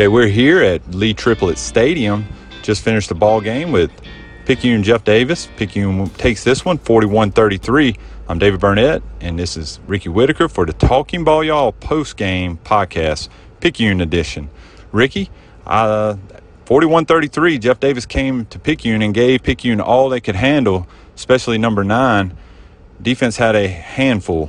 Okay, we're here at Lee Triplet Stadium. Just finished the ball game with Picayune and Jeff Davis. Picayune takes this one 41 33. I'm David Burnett, and this is Ricky Whitaker for the Talking Ball Y'all post game podcast, Picayune edition. Ricky, uh, 41 33, Jeff Davis came to Picayune and gave Picayune all they could handle, especially number nine. Defense had a handful.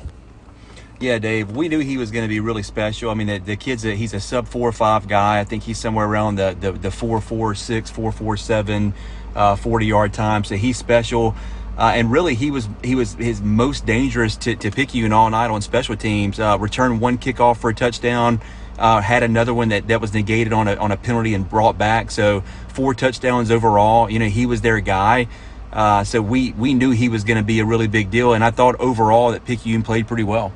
Yeah, Dave, we knew he was going to be really special. I mean, the, the kid's a, he's a sub four or five guy. I think he's somewhere around the the, the four four six, four four seven, uh, 40 yard time. So he's special. Uh, and really, he was he was his most dangerous to, to Picayune all night on special teams. Uh, returned one kickoff for a touchdown. Uh, had another one that, that was negated on a, on a penalty and brought back. So four touchdowns overall. You know, he was their guy. Uh, so we we knew he was going to be a really big deal. And I thought overall that Picayune played pretty well.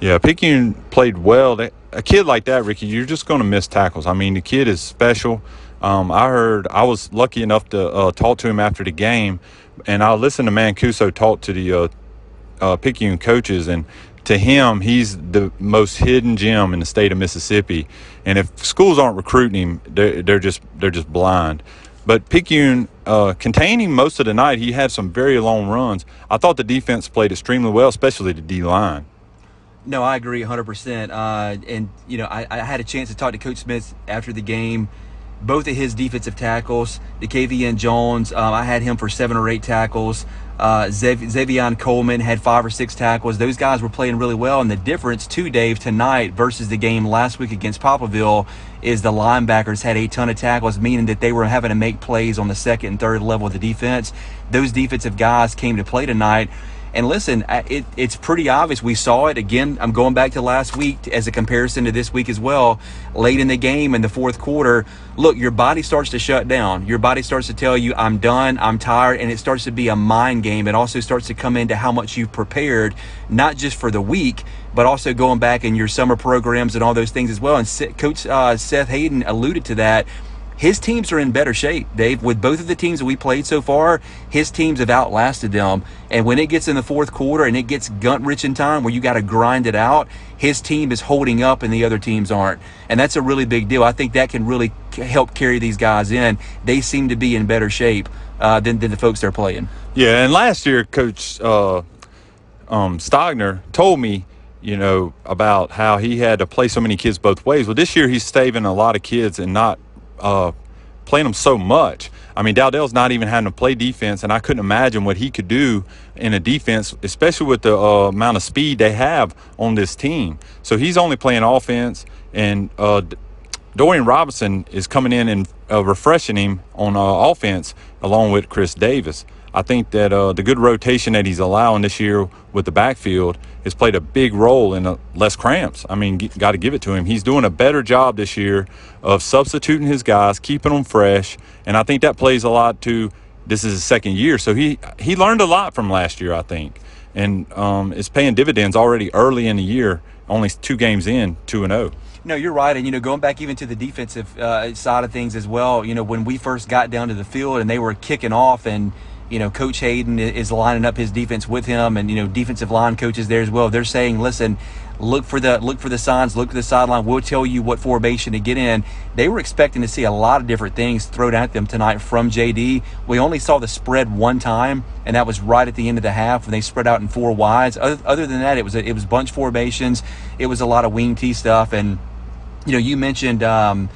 Yeah, Picayune played well. A kid like that, Ricky, you're just going to miss tackles. I mean, the kid is special. Um, I heard I was lucky enough to uh, talk to him after the game, and I listened to Mancuso talk to the uh, uh, Picayune coaches, and to him, he's the most hidden gem in the state of Mississippi. And if schools aren't recruiting him, they're, they're just they're just blind. But Picayune, uh, containing most of the night, he had some very long runs. I thought the defense played extremely well, especially the D line. No, I agree 100%. Uh, and, you know, I, I, had a chance to talk to Coach Smith after the game. Both of his defensive tackles, the KVN Jones, um, I had him for seven or eight tackles. Uh, Zavion Coleman had five or six tackles. Those guys were playing really well. And the difference, too, Dave, tonight versus the game last week against Poplarville is the linebackers had a ton of tackles, meaning that they were having to make plays on the second and third level of the defense. Those defensive guys came to play tonight and listen, it, it's pretty obvious. We saw it again. I'm going back to last week as a comparison to this week as well. Late in the game in the fourth quarter, look, your body starts to shut down. Your body starts to tell you, I'm done, I'm tired, and it starts to be a mind game. It also starts to come into how much you've prepared, not just for the week, but also going back in your summer programs and all those things as well. And Coach uh, Seth Hayden alluded to that his teams are in better shape, Dave. With both of the teams that we played so far, his teams have outlasted them. And when it gets in the fourth quarter and it gets gut rich in time where you got to grind it out, his team is holding up and the other teams aren't. And that's a really big deal. I think that can really help carry these guys in. They seem to be in better shape uh, than, than the folks they're playing. Yeah, and last year, Coach uh, um, Stogner told me you know, about how he had to play so many kids both ways. Well, this year he's saving a lot of kids and not uh, playing them so much. I mean, Dowdell's not even having to play defense, and I couldn't imagine what he could do in a defense, especially with the uh, amount of speed they have on this team. So he's only playing offense, and uh, Dorian Robinson is coming in and uh, refreshing him on uh, offense along with Chris Davis. I think that uh, the good rotation that he's allowing this year with the backfield has played a big role in uh, less cramps. I mean, got to give it to him. He's doing a better job this year of substituting his guys, keeping them fresh, and I think that plays a lot to. This is his second year, so he he learned a lot from last year, I think, and um, it's paying dividends already early in the year. Only two games in, two and zero. Oh. No, you're right. And, you know, going back even to the defensive uh, side of things as well, you know, when we first got down to the field and they were kicking off and, you know, Coach Hayden is lining up his defense with him, and you know, defensive line coaches there as well. They're saying, listen, look for the look for the signs, look for the sideline. We'll tell you what formation to get in. They were expecting to see a lot of different things thrown at them tonight from JD. We only saw the spread one time, and that was right at the end of the half when they spread out in four wides. Other, other than that, it was a, it was bunch formations. It was a lot of wing T stuff, and you know, you mentioned. Um,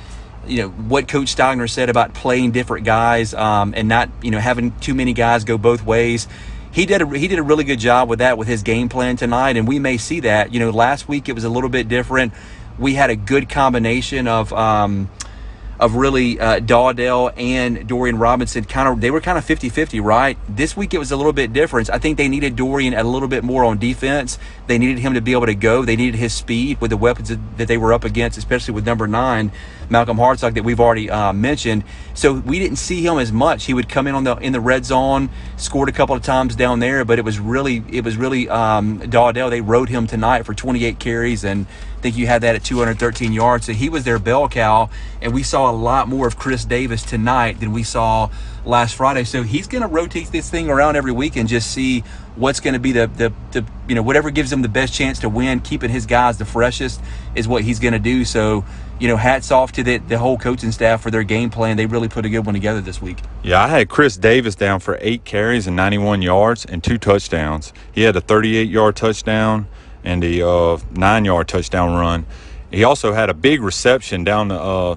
you know what Coach Stogner said about playing different guys um, and not you know having too many guys go both ways. He did a he did a really good job with that with his game plan tonight, and we may see that. You know, last week it was a little bit different. We had a good combination of. Um, of really uh, Dowdell and Dorian Robinson kind of they were kind of 50-50 right? This week it was a little bit different. I think they needed Dorian a little bit more on defense. They needed him to be able to go. They needed his speed with the weapons that they were up against especially with number nine Malcolm Hartzog that we've already uh, mentioned. So we didn't see him as much. He would come in on the in the red zone scored a couple of times down there but it was really it was really um, Dowdell. They rode him tonight for 28 carries and I think you had that at 213 yards. So he was their bell cow, and we saw a lot more of Chris Davis tonight than we saw last Friday. So he's going to rotate this thing around every week and just see what's going to be the, the, the, you know, whatever gives him the best chance to win, keeping his guys the freshest is what he's going to do. So, you know, hats off to the, the whole coaching staff for their game plan. They really put a good one together this week. Yeah, I had Chris Davis down for eight carries and 91 yards and two touchdowns. He had a 38 yard touchdown and the uh, nine yard touchdown run. He also had a big reception down the, uh,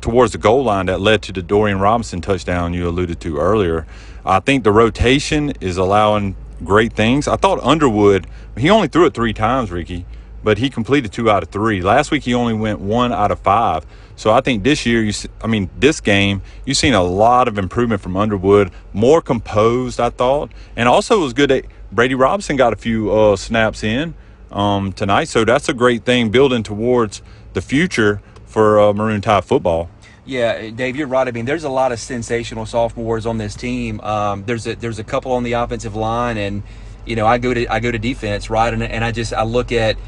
towards the goal line that led to the Dorian Robinson touchdown you alluded to earlier. I think the rotation is allowing great things. I thought Underwood, he only threw it three times, Ricky, but he completed two out of three. Last week he only went one out of five. So I think this year, you, I mean, this game, you've seen a lot of improvement from Underwood, more composed, I thought, and also it was good that Brady Robinson got a few uh, snaps in um, tonight. So that's a great thing, building towards the future for uh, Maroon Tide football. Yeah, Dave, you're right. I mean, there's a lot of sensational sophomores on this team. Um, there's a there's a couple on the offensive line, and you know, I go to I go to defense, right, and, and I just I look at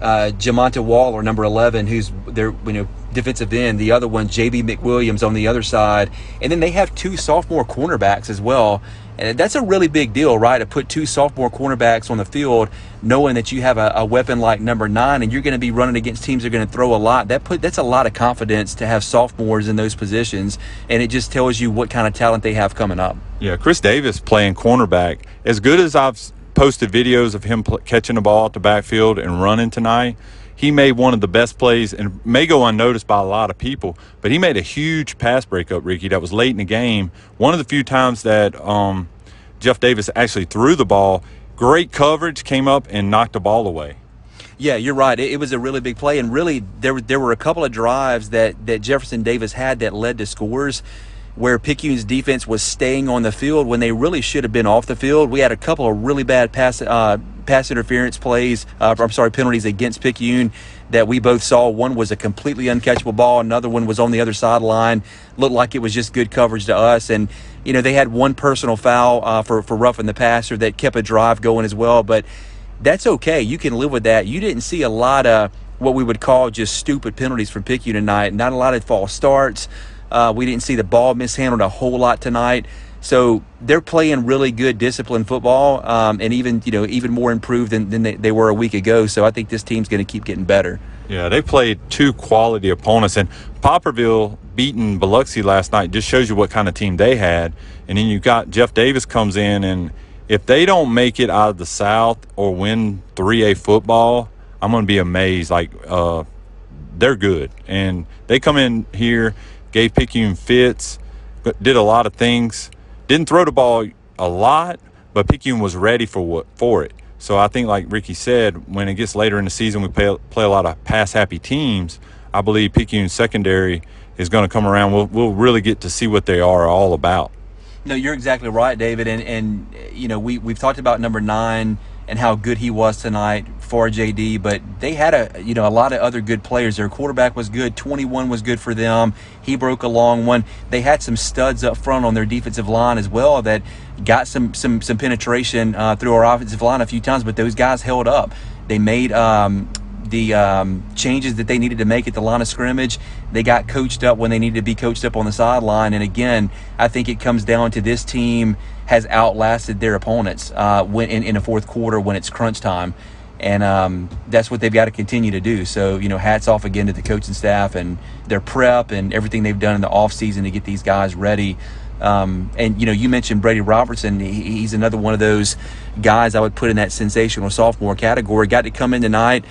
uh, Jamonta Waller, number 11, who's their you know defensive end. The other one, J.B. McWilliams, on the other side, and then they have two sophomore cornerbacks as well. And that's a really big deal, right? To put two sophomore cornerbacks on the field, knowing that you have a, a weapon like number nine, and you're going to be running against teams that are going to throw a lot. That put that's a lot of confidence to have sophomores in those positions, and it just tells you what kind of talent they have coming up. Yeah, Chris Davis playing cornerback. As good as I've posted videos of him pl- catching the ball at the backfield and running tonight he made one of the best plays and may go unnoticed by a lot of people, but he made a huge pass breakup, Ricky, that was late in the game. One of the few times that um, Jeff Davis actually threw the ball, great coverage, came up and knocked the ball away. Yeah, you're right. It, it, was a really big play, and really there there were a couple of drives that that Jefferson Davis had that led to scores where Picayune's defense was staying on the field when they really should have been off the field. We had a couple of really bad pass uh, pass interference plays. Uh, I'm sorry, penalties against Picayune that we both saw. One was a completely uncatchable ball. Another one was on the other sideline. Looked like it was just good coverage to us. And you know they had one personal foul uh, for for roughing the passer that kept a drive going as well. But that's okay. You can live with that. You didn't see a lot of what we would call just stupid penalties from Picayune tonight. Not a lot of false starts. Uh, we didn't see the ball mishandled a whole lot tonight. So they're playing really good disciplined football, um, and even you know even more improved than, than they, they, were a week ago. So I think this team's going to keep getting better. Yeah, they played two quality opponents, and Poplarville beating Biloxi last night just shows you what kind of team they had. And then you've got Jeff Davis comes in, and if they don't make it out of the South or win 3A football, I'm going to be amazed. Like uh, they're good, and they come in here gave Picayune fits, did a lot of things. Didn't throw the ball a lot, but Picayune was ready for what for it. So I think, like Ricky said, when it gets later in the season, we play, play a lot of pass happy teams. I believe Picayune secondary is going to come around. We'll, we'll really get to see what they are all about. No, you're exactly right, David. And and you know we we've talked about number nine and how good he was tonight for JD, but they had a you know a lot of other good players. Their quarterback was good. 21 was good for them. He broke a long one. They had some studs up front on their defensive line as well that got some some some penetration uh, through our offensive line a few times, but those guys held up. They made um, the um, changes that they needed to make at the line of scrimmage. They got coached up when they needed to be coached up on the sideline. And again, I think it comes down to this team has outlasted their opponents uh, when in, in fourth quarter when it's crunch time. And um, that's what they've got to continue to do. So, you know, hats off again to the coaching staff and their prep and everything they've done in the offseason to get these guys ready. Um, and, you know, you mentioned Brady Robertson. He, he's another one of those guys I would put in that sensational sophomore category. Got to come in tonight,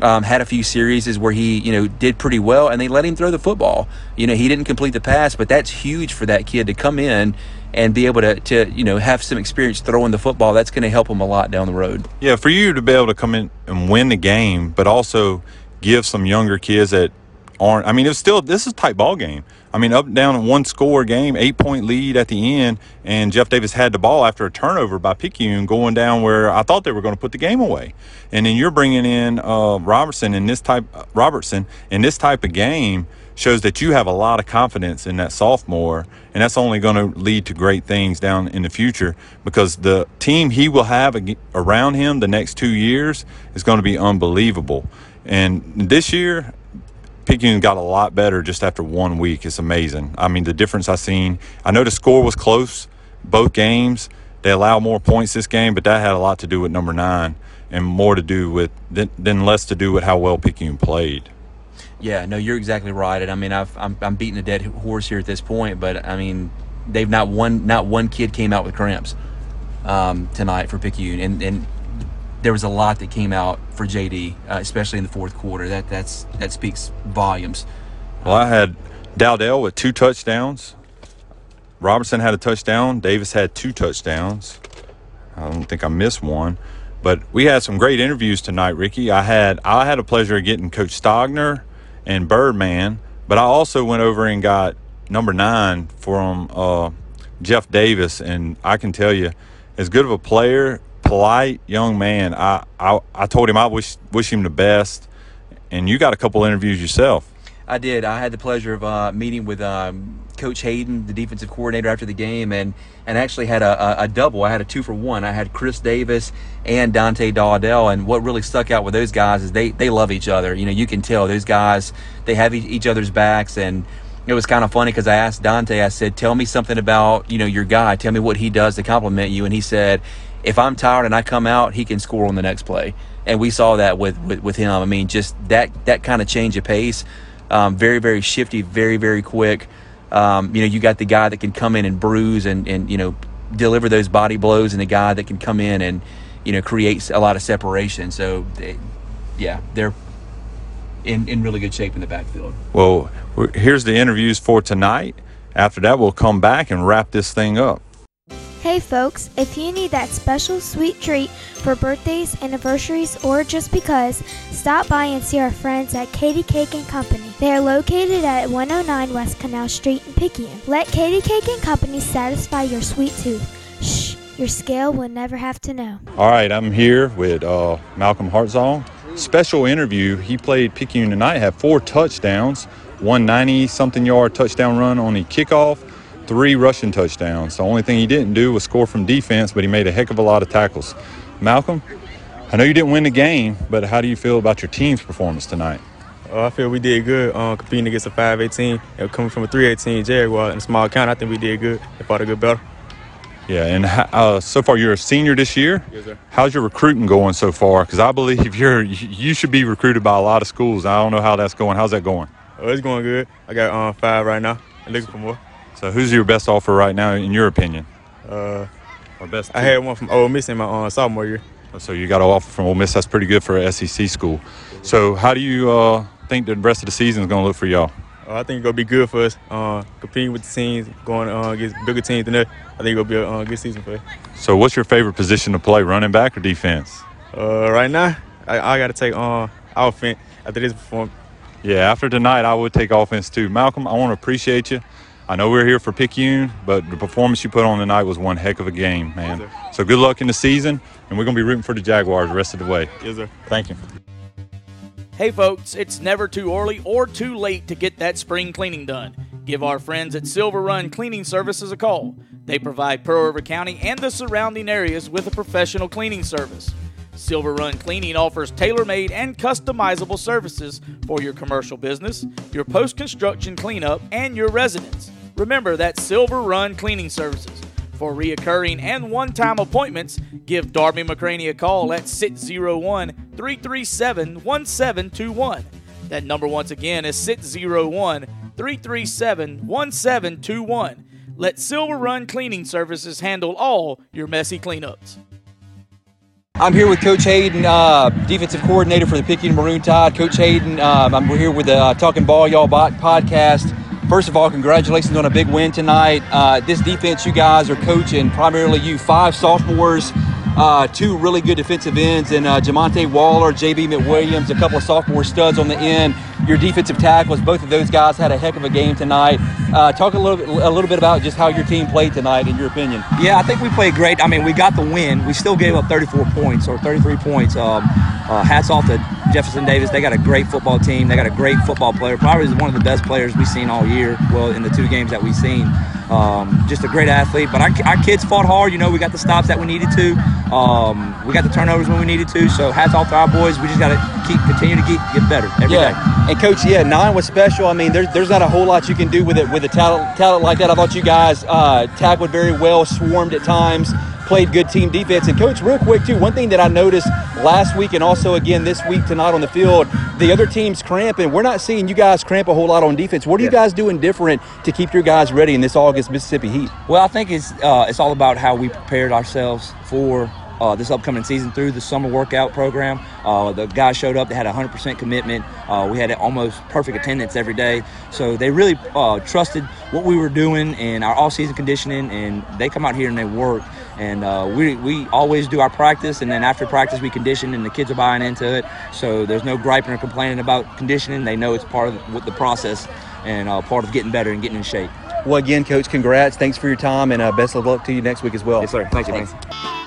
um, had a few series where he, you know, did pretty well, and they let him throw the football. You know, he didn't complete the pass, but that's huge for that kid to come in and be able to, to you know have some experience throwing the football. That's going to help him a lot down the road. Yeah, for you to be able to come in and win the game, but also give some younger kids that aren't. I mean, it's still this is a tight ball game. I mean, up down one score game, eight point lead at the end, and Jeff Davis had the ball after a turnover by Picayune going down where I thought they were going to put the game away. And then you're bringing in uh, Robertson in this type Robertson in this type of game shows that you have a lot of confidence in that sophomore, and that's only going to lead to great things down in the future because the team he will have around him the next two years is going to be unbelievable. And this year, Picayune got a lot better just after one week. It's amazing. I mean, the difference I've seen. I know the score was close both games, they allow more points this game, but that had a lot to do with number nine and more to do with than, less to do with how well Picayune played. Yeah, no, you're exactly right. And I mean, I've, I'm I'm beating a dead horse here at this point, but I mean, they've not one not one kid came out with cramps um, tonight for Picayune, and and there was a lot that came out for JD, uh, especially in the fourth quarter. That that's that speaks volumes. Well, I had Dowdell with two touchdowns. Robertson had a touchdown. Davis had two touchdowns. I don't think I missed one. But we had some great interviews tonight, Ricky. I had I had a pleasure of getting Coach Stogner and Birdman, but I also went over and got number nine from uh, Jeff Davis, and I can tell you, as good of a player, polite young man. I I, I told him I wish wish him the best, and you got a couple interviews yourself. I did. I had the pleasure of uh, meeting with um, Coach Hayden, the defensive coordinator, after the game, and and actually had a, a, a, double. I had a two for one. I had Chris Davis and Dante Dowdell, and what really stuck out with those guys is they they love each other. You know, you can tell those guys they have each other's backs, and it was kind of funny because I asked Dante. I said, "Tell me something about you know your guy. Tell me what he does to compliment you." And he said, "If I'm tired and I come out, he can score on the next play." And we saw that with with, with him. I mean, just that that kind of change of pace um, very, very shifty, very, very quick. Um, you know, you got the guy that can come in and bruise and, and, you know, deliver those body blows and the guy that can come in and, you know, create a lot of separation. So, they, yeah, they're in, in really good shape in the backfield. Well, here's the interviews for tonight. After that, we'll come back and wrap this thing up. Hey folks, if you need that special sweet treat for birthdays, anniversaries, or just because, stop by and see our friends at Katie Cake and Company. They are located at 109 West Canal Street in Picayune. Let Katie Cake and Company satisfy your sweet tooth. Shh, your scale will never have to know. All right, I'm here with uh, Malcolm Hartzog. Special interview. He played Picayune tonight, had four touchdowns, 190 something yard touchdown run on the kickoff three rushing touchdowns. The only thing he didn't do was score from defense, but he made a heck of a lot of tackles. Malcolm, I know you didn't win the game, but how do you feel about your team's performance tonight? Uh, I feel we did good um, competing against a 5'18", and coming from a 3'18 Jaguar in a small count. I think we did good. They fought a good battle. Yeah, and uh, so far you're a senior this year. Yes, sir. How's your recruiting going so far? Because I believe you're you should be recruited by a lot of schools. I don't know how that's going. How's that going? Oh, it's going good. I got um, five right now. I'm looking for more. So who's your best offer right now, in your opinion? Uh, or best? I had one from Ole Miss in my uh, sophomore year. So you got an offer from Ole Miss. That's pretty good for an SEC school. So how do you uh, think the rest of the season is going to look for y'all? Uh, I think it's going to be good for us. Uh, competing with the teams, going uh, against bigger teams than that. I think it'll be a uh, good season for us. So what's your favorite position to play, running back or defense? Uh, right now, I, I got to take uh, offense after this performance. Yeah, after tonight, I would take offense too. Malcolm, I want to appreciate you. I know we're here for Picayune, but the performance you put on tonight was one heck of a game, man. Yes, so good luck in the season, and we're going to be rooting for the Jaguars the rest of the way. Yes, sir. Thank you. Hey, folks, it's never too early or too late to get that spring cleaning done. Give our friends at Silver Run Cleaning Services a call. They provide Pearl River County and the surrounding areas with a professional cleaning service. Silver Run Cleaning offers tailor made and customizable services for your commercial business, your post construction cleanup, and your residence. Remember that Silver Run Cleaning Services. For reoccurring and one time appointments, give Darby McCraney a call at 601 337 1721. That number, once again, is 601 337 1721. Let Silver Run Cleaning Services handle all your messy cleanups. I'm here with Coach Hayden, uh, defensive coordinator for the Picayune Maroon Tide. Coach Hayden, um, I'm here with the uh, Talking Ball Y'all Bot podcast. First of all, congratulations on a big win tonight. Uh, this defense you guys are coaching, primarily you, five sophomores, uh, two really good defensive ends, and uh, Jamonte Waller, JB McWilliams, a couple of sophomore studs on the end. Your defensive tackles, both of those guys had a heck of a game tonight. Uh, talk a little, bit, a little bit about just how your team played tonight, in your opinion. Yeah, I think we played great. I mean, we got the win. We still gave up 34 points or 33 points. Um, uh, hats off to Jefferson Davis. They got a great football team. They got a great football player. Probably one of the best players we've seen all year. Well, in the two games that we've seen, um, just a great athlete. But our, our, kids fought hard. You know, we got the stops that we needed to. Um, we got the turnovers when we needed to. So hats off to our boys. We just got to keep continue to get get better every day. yeah. And coach, yeah, nine was special. I mean, there's there's not a whole lot you can do with it with a talent talent like that. I thought you guys uh, tackled very well, swarmed at times, played good team defense. And coach, real quick too, one thing that I noticed last week and also again this week tonight on the field, the other team's cramping. We're not seeing you guys cramp a whole lot on defense. What are you guys doing different to keep your guys ready in this August Mississippi heat? Well, I think it's uh, it's all about how we prepared ourselves for uh, this upcoming season through the summer workout program. Uh, the guys showed up; they had 100% commitment. Uh, we had almost perfect attendance every day, so they really uh, trusted what we were doing and our off-season conditioning. And they come out here and they work. And uh, we we always do our practice, and then after practice we condition, and the kids are buying into it. So there's no griping or complaining about conditioning. They know it's part of what the process and uh, part of getting better and getting in shape. Well, again, coach, congrats. Thanks for your time and uh, best of luck to you next week as well. Yes, sir. Thank you, man.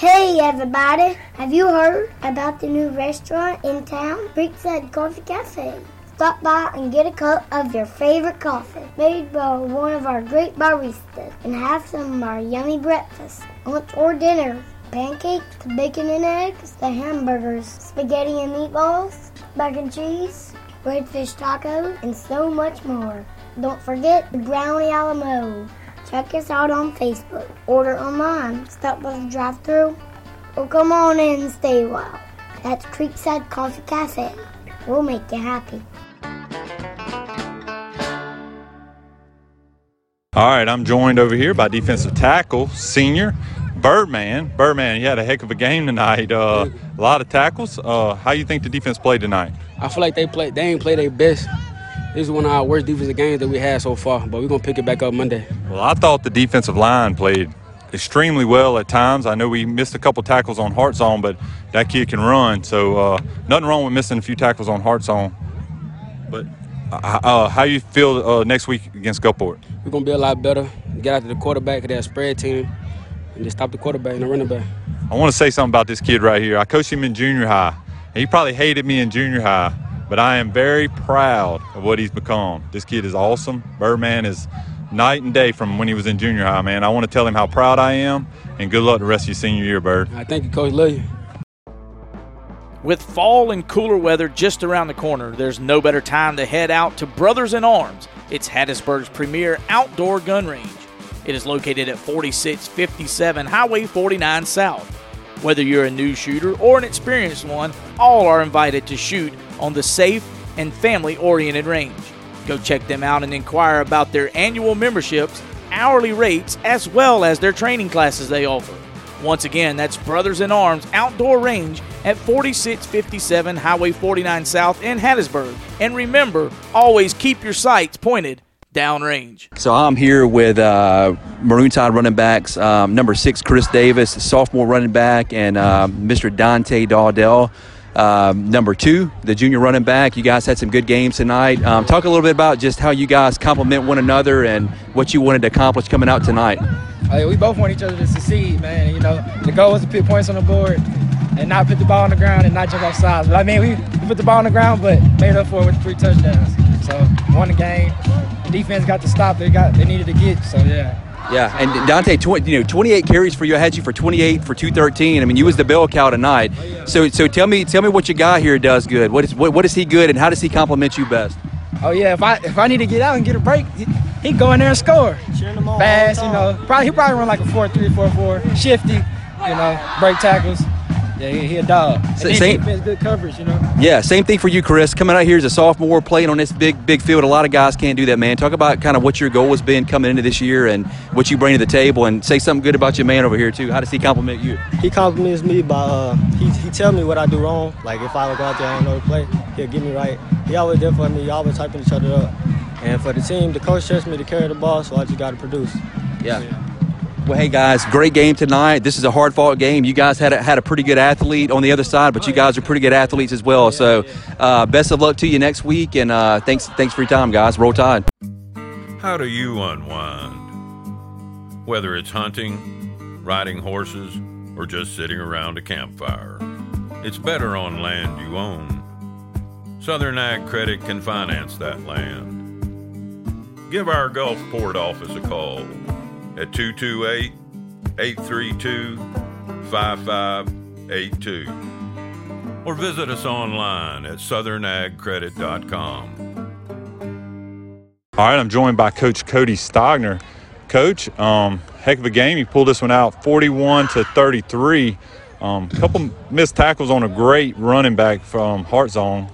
Hey everybody, have you heard about the new restaurant in town, Creekside Coffee Cafe? Stop by and get a cup of your favorite coffee made by one of our great baristas and have some of our yummy breakfast, lunch or dinner. Pancakes, bacon and eggs, the hamburgers, spaghetti and meatballs, mac and cheese, redfish tacos, and so much more. Don't forget the brownie a la mode. Check us out on Facebook. Order online. Stop by the drive through or come on in and stay a while. That's Creekside Coffee Cafe. We'll make you happy. All right, I'm joined over here by defensive tackle, senior Birdman. Birdman, you had a heck of a game tonight. Uh, a lot of tackles. Uh, how you think the defense played tonight? I feel like they play. They ain't play their best. This is one of our worst defensive games that we had so far, but we're gonna pick it back up Monday. Well, I thought the defensive line played extremely well at times. I know we missed a couple tackles on Hartzog, but that kid can run. So uh, nothing wrong with missing a few tackles on Hartzog. But uh, uh, how you feel uh, next week against Gulfport? We're gonna be a lot better. Get after the quarterback of that spread team, and just stop the quarterback and the running back. I want to say something about this kid right here. I coached him in junior high. And he probably hated me in junior high, but I am very proud of what he's become. This kid is awesome. Birdman is night and day from when he was in junior high, man. I want to tell him how proud I am, and good luck the rest of your senior year, Bird. I thank you, Coach. Love you. With fall and cooler weather just around the corner, there's no better time to head out to Brothers in Arms. It's Hattiesburg's premier outdoor gun range. It is located at 4657 Highway 49 South. Whether you're a new shooter or an experienced one, all are invited to shoot on the safe and family oriented range. Go check them out and inquire about their annual memberships, hourly rates, as well as their training classes they offer. Once again, that's Brothers in Arms Outdoor Range at 4657 Highway 49 South in Hattiesburg. And remember, always keep your sights pointed downrange. So I'm here with uh, Maroon Tide running backs, um, number six Chris Davis, sophomore running back, and uh, Mr. Dante Dowdell, um, number two, the junior running back. You guys had some good games tonight. Um, talk a little bit about just how you guys complement one another and what you wanted to accomplish coming out tonight. Like, we both want each other to succeed, man. You know, the goal was to put points on the board and not put the ball on the ground and not jump off sides. But I mean, we, we put the ball on the ground, but made up for it with three touchdowns. So won the game. The defense got the stop they got they needed to get. So yeah. Yeah, and Dante, tw- you know, 28 carries for you. I had you for 28 for 213. I mean, you was the bell cow tonight. Oh, so, so tell me, tell me what your guy here does good. What is what, what is he good, and how does he complement you best? Oh yeah, if I if I need to get out and get a break, he, he go in there and score. Fast, you know. Probably he probably run like a four three four four, shifty, you know, break tackles. Yeah, he, he a dog. And Sa- then same- defense, good coverage, you know. Yeah, same thing for you, Chris. Coming out here as a sophomore, playing on this big, big field. A lot of guys can't do that, man. Talk about kind of what your goal has been coming into this year and what you bring to the table, and say something good about your man over here too. How does he compliment you? He compliments me by uh, he he tell me what I do wrong. Like if I go out there and I don't know the play, he'll get me right. He always there for me. He always hyping each other up. And for the team, the coach trusts me to carry the ball, so I just got to produce. Yeah. Well, hey guys, great game tonight. This is a hard fought game. You guys had a, had a pretty good athlete on the other side, but you guys are pretty good athletes as well. So, uh, best of luck to you next week, and uh, thanks thanks for your time, guys. Roll Tide. How do you unwind? Whether it's hunting, riding horses, or just sitting around a campfire, it's better on land you own. Southern Ag Credit can finance that land. Give our Gulfport office a call at 228 832 55 8282. Or visit us online at southernagcredit.com. All right, I'm joined by Coach Cody Stogner. Coach, um, heck of a game. You pulled this one out 41 to 33. A um, couple missed tackles on a great running back from Hartzog.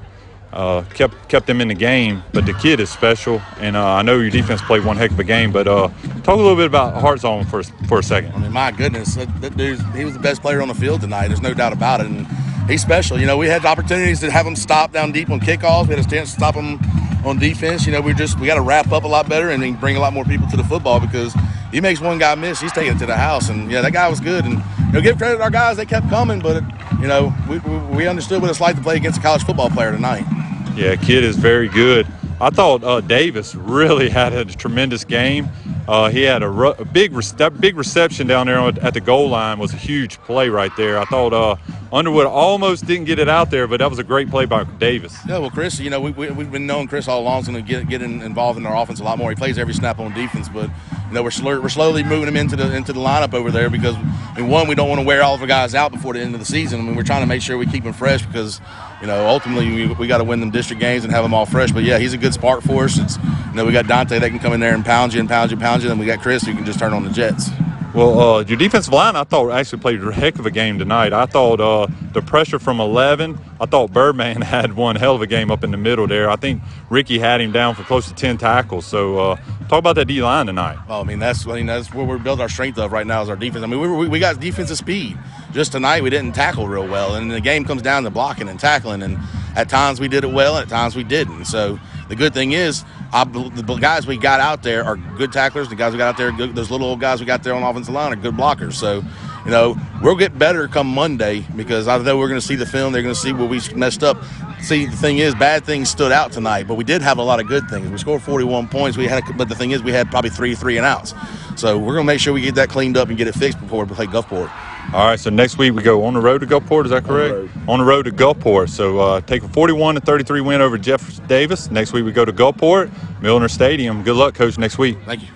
Uh, kept kept them in the game, but the kid is special, and uh, I know your defense played one heck of a game. But uh, talk a little bit about Hartzog for for a second. I mean, my goodness, that, that dude, he was the best player on the field tonight. There's no doubt about it, and he's special. You know, we had opportunities to have him stop down deep on kickoffs. We had a chance to stop him on defense. You know, we just we got to wrap up a lot better and bring a lot more people to the football because he makes one guy miss, he's taking it to the house. And yeah, that guy was good. And you know, give credit to our guys; they kept coming, but you know, we, we understood what it's like to play against a college football player tonight. Yeah, kid is very good. I thought uh, Davis really had a tremendous game. Uh, he had a, ru- a big re- big reception down there at the goal line was a huge play right there. I thought uh, Underwood almost didn't get it out there, but that was a great play by Davis. Yeah, well, Chris, you know we, we, have been knowing Chris all along is going to get get in, involved in our offense a lot more. He plays every snap on defense, but you know we're we're slowly moving him into the into the lineup over there because I mean, one we don't want to wear all of our guys out before the end of the season. I mean we're trying to make sure we keep them fresh because you know ultimately we, we got to win them district games and have them all fresh. But yeah, he's a good spark for us. It's you know we got Dante that can come in there and pound you and pound you, pound you, and we got Chris who can just turn on the jets. Well, uh, your defensive line, I thought actually played a heck of a game tonight. I thought uh, the pressure from 11, I thought Birdman had one hell of a game up in the middle there. I think Ricky had him down for close to 10 tackles. So uh, talk about that D line tonight. Oh, I mean that's I mean that's where we're building our strength of right now is our defense. I mean we, we got defensive speed. Just tonight we didn't tackle real well, and the game comes down to blocking and tackling. And at times we did it well, and at times we didn't. So the good thing is I, the guys we got out there are good tacklers. The guys we got out there, good, those little old guys we got there on offensive line are good blockers. So, you know, we'll get better come Monday because I know we're going to see the film. They're going to see where we messed up. See, the thing is, bad things stood out tonight, but we did have a lot of good things. We scored 41 points. We had, but the thing is, we had probably three three and outs. So we're going to make sure we get that cleaned up and get it fixed before we play Gulfport. All right, so next week we go on the road to Gulfport. Is that correct? On the road, on the road to Gulfport. So uh, take a 41 to 33 win over Jeff Davis. Next week we go to Gulfport, Milner Stadium. Good luck, coach. Next week. Thank you.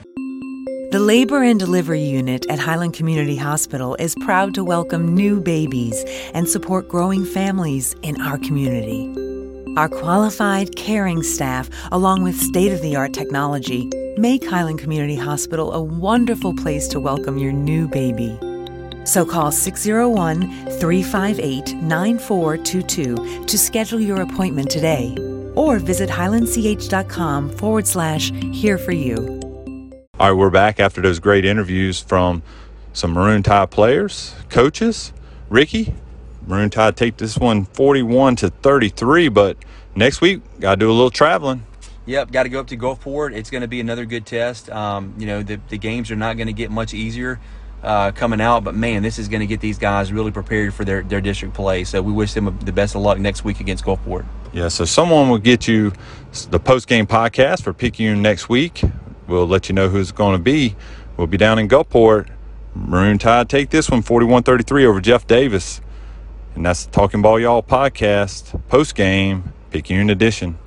The Labor and Delivery Unit at Highland Community Hospital is proud to welcome new babies and support growing families in our community. Our qualified, caring staff, along with state of the art technology, make Highland Community Hospital a wonderful place to welcome your new baby. So call 601 358 9422 to schedule your appointment today or visit highlandch.com forward slash here for you. All right, we're back after those great interviews from some Maroon Tide players, coaches. Ricky, Maroon Tide take this one 41 to 33, but next week, got to do a little traveling. Yep, got to go up to Gulfport. It's going to be another good test. Um, you know, the, the games are not going to get much easier uh, coming out. But man, this is going to get these guys really prepared for their, their district play. So we wish them the best of luck next week against Gulfport. Yeah, so someone will get you the post game podcast for Picayune next week. We'll let you know who's going to be. We'll be down in Gulfport. Maroon Tide take this one 41 33 over Jeff Davis. And that's the Talking Ball Y'all podcast, post game, Picayune edition.